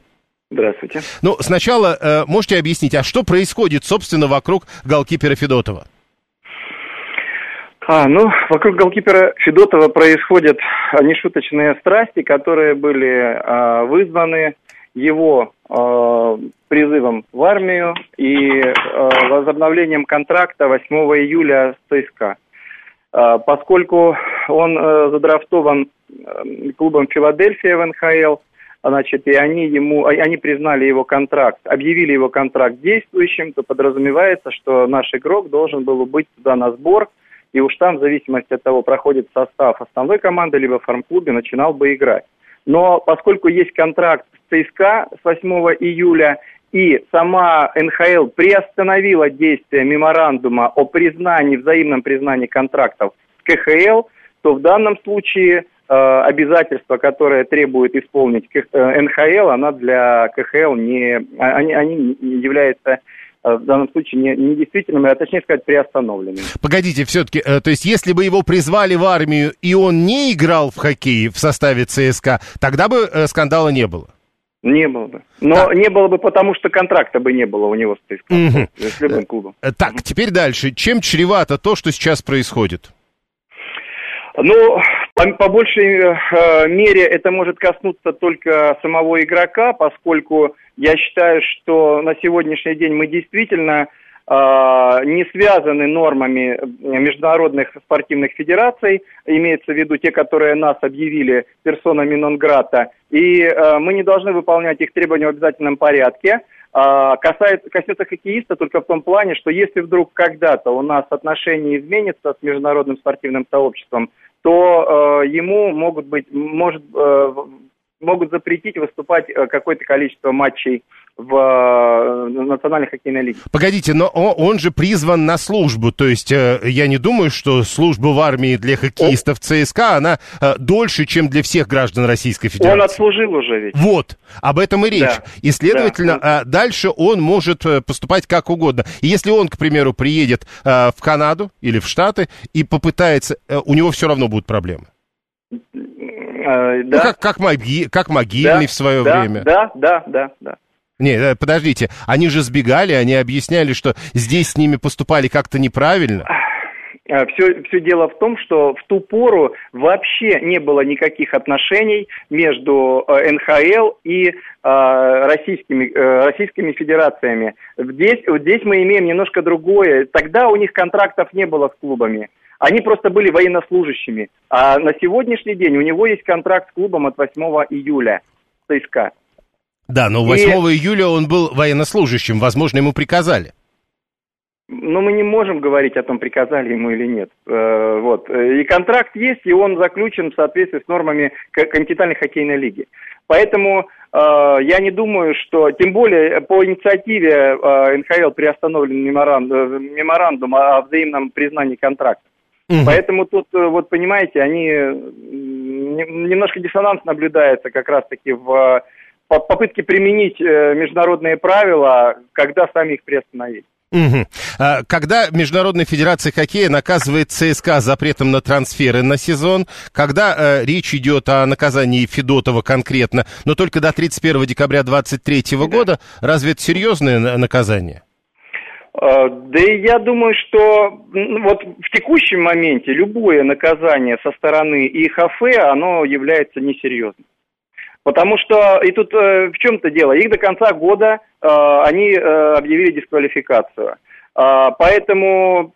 Здравствуйте. Ну, сначала э, можете объяснить, а что происходит, собственно, вокруг голкипера Федотова? А, ну, вокруг голкипера Федотова происходят нешуточные страсти, которые были а, вызваны его а, призывом в армию и а, возобновлением контракта 8 июля с ЦСКА. А, поскольку он а, задрафтован а, клубом Филадельфия в НХЛ, значит, и они ему, они признали его контракт, объявили его контракт действующим, то подразумевается, что наш игрок должен был быть туда на сбор – и уж там, в зависимости от того, проходит состав основной команды, либо фарм-клубе, начинал бы играть. Но поскольку есть контракт с ЦСКА с 8 июля, и сама НХЛ приостановила действие меморандума о признании, взаимном признании контрактов с КХЛ, то в данном случае э, обязательства, которые требует исполнить э, НХЛ, она для КХЛ не, они, они являются в данном случае не, не действительным, а точнее сказать, приостановленным. Погодите, все-таки, э, то есть если бы его призвали в армию, и он не играл в хоккей в составе ЦСКА, тогда бы э, скандала не было? Не было бы. Но так. не было бы, потому что контракта бы не было у него с ЦСКА, угу. с любым клубом. Так, угу. теперь дальше. Чем чревато то, что сейчас происходит? Ну, по, по большей э, мере это может коснуться только самого игрока, поскольку я считаю, что на сегодняшний день мы действительно э, не связаны нормами международных спортивных федераций, имеется в виду те, которые нас объявили персонами нон-грата, и э, мы не должны выполнять их требования в обязательном порядке. Касается, коснется хоккеиста только в том плане, что если вдруг когда-то у нас отношения изменятся с международным спортивным сообществом, то э, ему могут быть, может, э, могут запретить выступать э, какое-то количество матчей в э, национальной хоккейной лиге. Погодите, но он, же призван на службу, то есть э, я не думаю, что служба в армии для хоккеистов ЦСКА, она э, дольше, чем для всех граждан Российской Федерации. Он отслужил уже ведь. Вот, об этом и речь. Да. И, следовательно, да. дальше он может поступать как угодно. И если он, к примеру, приедет в Канаду или в Штаты и попытается, у него все равно будут проблемы. Да. Ну, как, как, моги, как могильный да, в свое да, время. Да, да, да, да. Не, э, подождите, они же сбегали, они объясняли, что здесь с ними поступали как-то неправильно. Все, э, все дело в том, что в ту пору вообще не было никаких отношений между э, НХЛ и э, российскими, э, российскими федерациями. Здесь, здесь мы имеем немножко другое. Тогда у них контрактов не было с клубами. Они просто были военнослужащими. А на сегодняшний день у него есть контракт с клубом от 8 июля ЦСКА. Да, но 8 и... июля он был военнослужащим, возможно, ему приказали. но мы не можем говорить о том, приказали ему или нет. Э, вот. И контракт есть, и он заключен в соответствии с нормами континентальной хоккейной лиги. Поэтому э, я не думаю, что, тем более по инициативе э, НХЛ приостановлен меморандум, меморандум о взаимном признании контракта. Угу. Поэтому тут, вот понимаете, они немножко диссонанс наблюдается как раз-таки в попытке применить международные правила, когда сами их приостановили. Угу. Когда Международная Федерация Хоккея наказывает ЦСКА запретом на трансферы на сезон, когда э, речь идет о наказании Федотова конкретно, но только до 31 декабря 2023 да. года, разве это серьезное наказание? А, да и я думаю, что вот в текущем моменте любое наказание со стороны ИХФ, оно является несерьезным. Потому что, и тут э, в чем-то дело, их до конца года э, они э, объявили дисквалификацию. Э, поэтому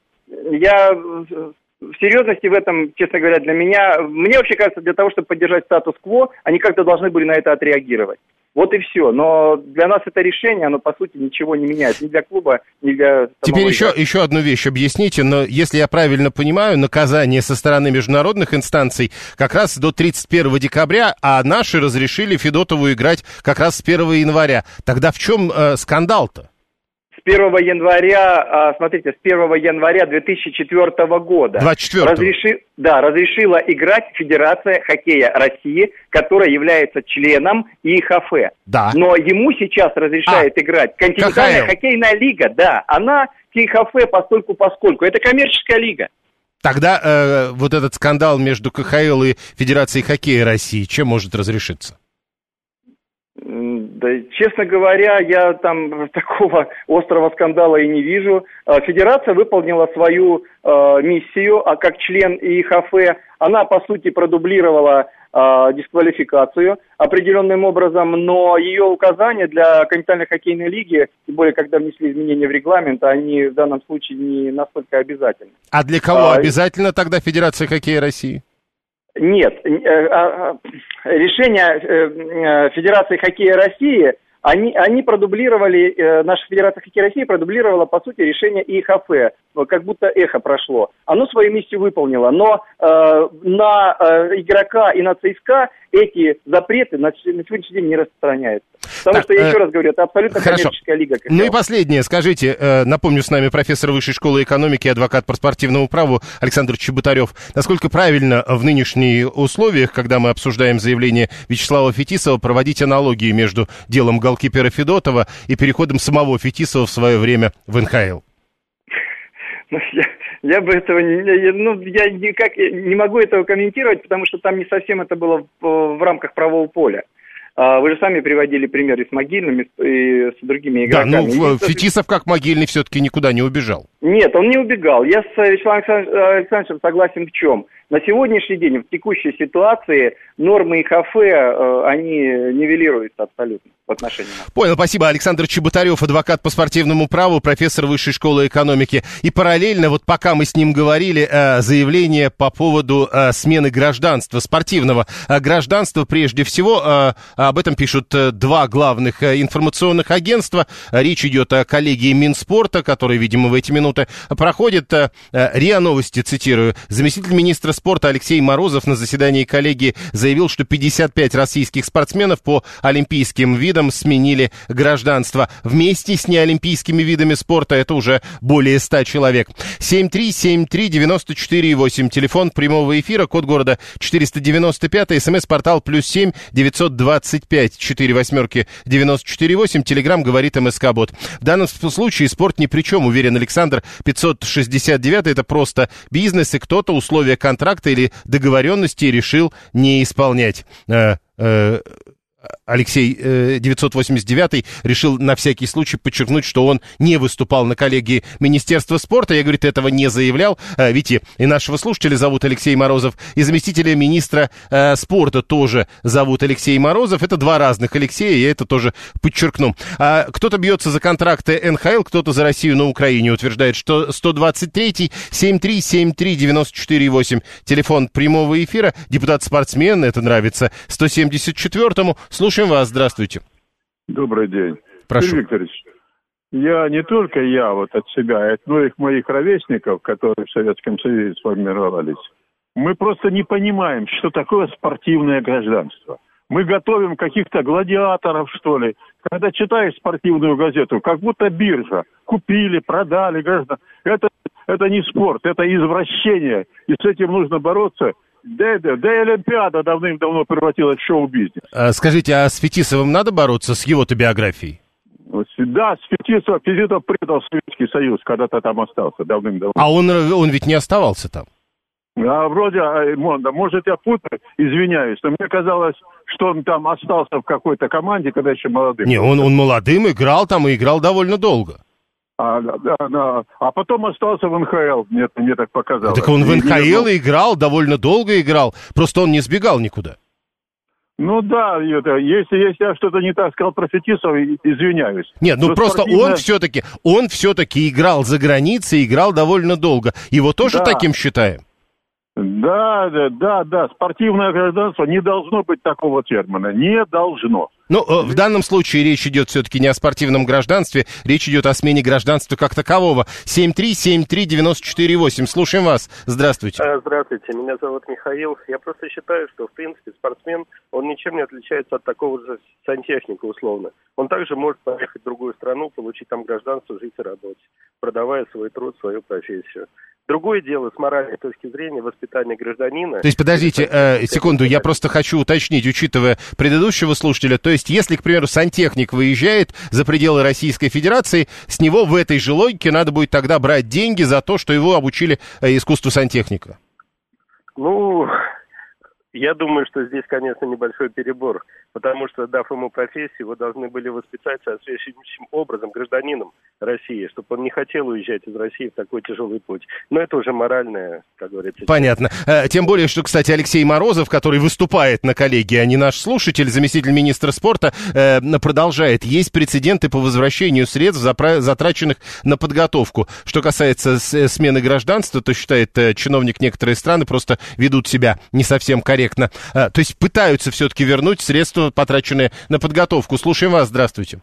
я в серьезности в этом, честно говоря, для меня, мне вообще кажется, для того, чтобы поддержать статус-кво, они как-то должны были на это отреагировать. Вот и все. Но для нас это решение, оно по сути ничего не меняет. Ни для клуба, ни для Теперь еще, еще одну вещь объясните. Но если я правильно понимаю, наказание со стороны международных инстанций как раз до 31 декабря, а наши разрешили Федотову играть как раз с 1 января. Тогда в чем э, скандал-то? С 1 января, а, смотрите, с 1 января 2004 года 24 разреши, да, разрешила играть Федерация хоккея России, которая является членом ИХФ. Да. Но ему сейчас разрешает а, играть континентальная КХЛ. хоккейная лига, да, она ИХФ постольку поскольку. Это коммерческая лига. Тогда э, вот этот скандал между КХЛ и Федерацией хоккея России чем может разрешиться? Да, честно говоря, я там такого острого скандала и не вижу. А, федерация выполнила свою э, миссию, а как член ИХФ, она по сути продублировала э, дисквалификацию определенным образом, но ее указания для континентальной хоккейной лиги, тем более когда внесли изменения в регламент, они в данном случае не настолько обязательны. А для кого а, обязательно тогда Федерация хоккея России? Нет, э, а, а, решение э, Федерации хоккея России, они, они продублировали, наша Федерация хоккея России продублировала, по сути, решение ИХФ, как будто эхо прошло. Оно свою миссию выполнило, но э, на э, игрока и на ЦСКА эти запреты на, на сегодняшний день не распространяются. Потому так, что, я э, еще раз говорю, это абсолютно хорошо. коммерческая лига. Ну и последнее, скажите, э, напомню, с нами профессор Высшей школы экономики и адвокат по спортивному праву Александр Чеботарев. Насколько правильно в нынешних условиях, когда мы обсуждаем заявление Вячеслава Фетисова, проводить аналогии между делом голкипера Федотова и переходом самого Фетисова в свое время в НХЛ? Ну, я, я бы этого не, ну, я никак не могу этого комментировать, потому что там не совсем это было в, в рамках правового поля. А, вы же сами приводили примеры с могильными и с другими игроками. Да, ну, Фетисов как могильный все-таки никуда не убежал. Нет, он не убегал. Я с Вячеславом Александровичем согласен в чем? На сегодняшний день, в текущей ситуации, нормы ИХФ, э, они нивелируются абсолютно в отношении. Понял, спасибо. Александр Чеботарев, адвокат по спортивному праву, профессор Высшей школы экономики. И параллельно, вот пока мы с ним говорили, э, заявление по поводу э, смены гражданства, спортивного гражданства прежде всего. Об этом пишут два главных информационных агентства. Речь идет о коллегии Минспорта, который, видимо, в эти минуты проходит. РИА Новости, цитирую, заместитель министра спорта Алексей Морозов на заседании коллегии заявил, что 55 российских спортсменов по олимпийским видам сменили гражданство. Вместе с неолимпийскими видами спорта это уже более 100 человек. 7373948, телефон прямого эфира, код города 495, смс-портал плюс 7 925 4 восьмерки 948, телеграмм говорит МСК-бот. В данном случае спорт ни при чем, уверен Александр. 569 это просто бизнес, и кто-то условия контракта или договоренности решил не исполнять. Э, э, Алексей 989 э, решил на всякий случай подчеркнуть, что он не выступал на коллегии Министерства спорта. Я, говорит, этого не заявлял. Э, видите, и нашего слушателя зовут Алексей Морозов, и заместителя министра э, спорта тоже зовут Алексей Морозов. Это два разных Алексея, я это тоже подчеркну. А кто-то бьется за контракты НХЛ, кто-то за Россию на Украине. Утверждает, что 123-й 7373-94-8. Телефон прямого эфира. Депутат-спортсмен, это нравится. 174-му Слушаем вас, здравствуйте. Добрый день. Прошу. Юрий Викторович, я не только я вот от себя, но и моих ровесников, которые в Советском Союзе сформировались, мы просто не понимаем, что такое спортивное гражданство. Мы готовим каких-то гладиаторов, что ли. Когда читаешь спортивную газету, как будто биржа. Купили, продали граждан. Это, это не спорт, это извращение. И с этим нужно бороться. Да, да, да и Олимпиада давным-давно превратилась в шоу-бизнес. А, скажите, а с Фетисовым надо бороться, с его-то биографией? Да, с Фетисов, Фетисов предал Советский Союз, когда-то там остался давным-давно. А он, он ведь не оставался там? А вроде, а, Монда, может, я путаю, извиняюсь, но мне казалось, что он там остался в какой-то команде, когда еще молодым. Не, он, он молодым играл там и играл довольно долго. А, да, да, а потом остался в НХЛ, мне, мне так показалось. Так он в НХЛ и играл, довольно долго играл, просто он не сбегал никуда. Ну да, это, если, если я что-то не так сказал про Фетисова, извиняюсь. Нет, ну Но просто спортивная... он все-таки, он все-таки играл за границей, играл довольно долго. Его тоже да. таким считаем? Да, да, да, да. Спортивное гражданство не должно быть такого термина. Не должно. Ну, э, в данном случае речь идет все-таки не о спортивном гражданстве, речь идет о смене гражданства как такового. 7373948. Слушаем вас. Здравствуйте. Э, здравствуйте, меня зовут Михаил. Я просто считаю, что, в принципе, спортсмен, он ничем не отличается от такого же сантехника, условно. Он также может поехать в другую страну, получить там гражданство, жить и работать, продавая свой труд, свою профессию. Другое дело с моральной точки зрения воспитания гражданина. То есть, подождите, э, секунду, я просто хочу уточнить, учитывая предыдущего слушателя, то есть, если, к примеру, сантехник выезжает за пределы Российской Федерации, с него в этой же логике надо будет тогда брать деньги за то, что его обучили э, искусству сантехника? Ну, я думаю, что здесь, конечно, небольшой перебор, потому что, дав ему профессию, его должны были воспитать соответствующим образом гражданином России, чтобы он не хотел уезжать из России в такой тяжелый путь. Но это уже моральное, как говорится. Понятно. Э, тем более, что, кстати, Алексей Морозов, который выступает на коллегии, а не наш слушатель, заместитель министра спорта, э, продолжает. Есть прецеденты по возвращению средств, затраченных на подготовку. Что касается смены гражданства, то считает э, чиновник, некоторые страны просто ведут себя не совсем корректно то есть пытаются все-таки вернуть средства, потраченные на подготовку. Слушаем вас, здравствуйте.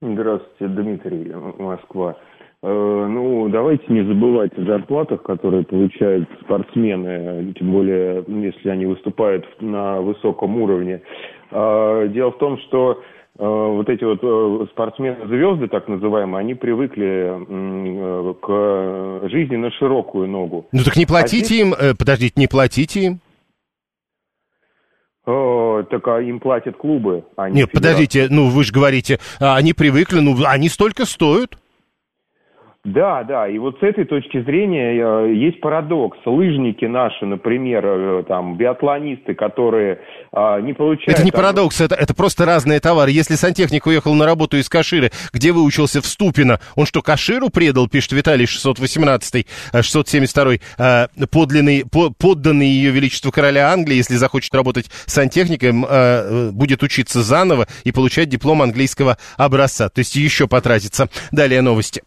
Здравствуйте, Дмитрий, Москва. Э, ну, давайте не забывать о зарплатах, которые получают спортсмены, тем более, если они выступают на высоком уровне. А, дело в том, что э, вот эти вот э, спортсмены-звезды, так называемые, они привыкли к жизни на широкую ногу. Ну так не платите а здесь... им, подождите, не платите им. О, так а им платят клубы. А не Нет, подождите, ну вы же говорите, а, они привыкли, ну они столько стоят. Да, да, и вот с этой точки зрения э, есть парадокс. Лыжники наши, например, э, там, биатлонисты, которые а, не получают... Это не парадокс, это, это просто разные товары. Если сантехник уехал на работу из Каширы, где выучился в Ступино, он что, Каширу предал, пишет Виталий 618, 672, э, подлинный, по, подданный ее величеству короля Англии, если захочет работать сантехником, будет учиться заново и получать диплом английского образца. То есть еще потратится. Далее новости.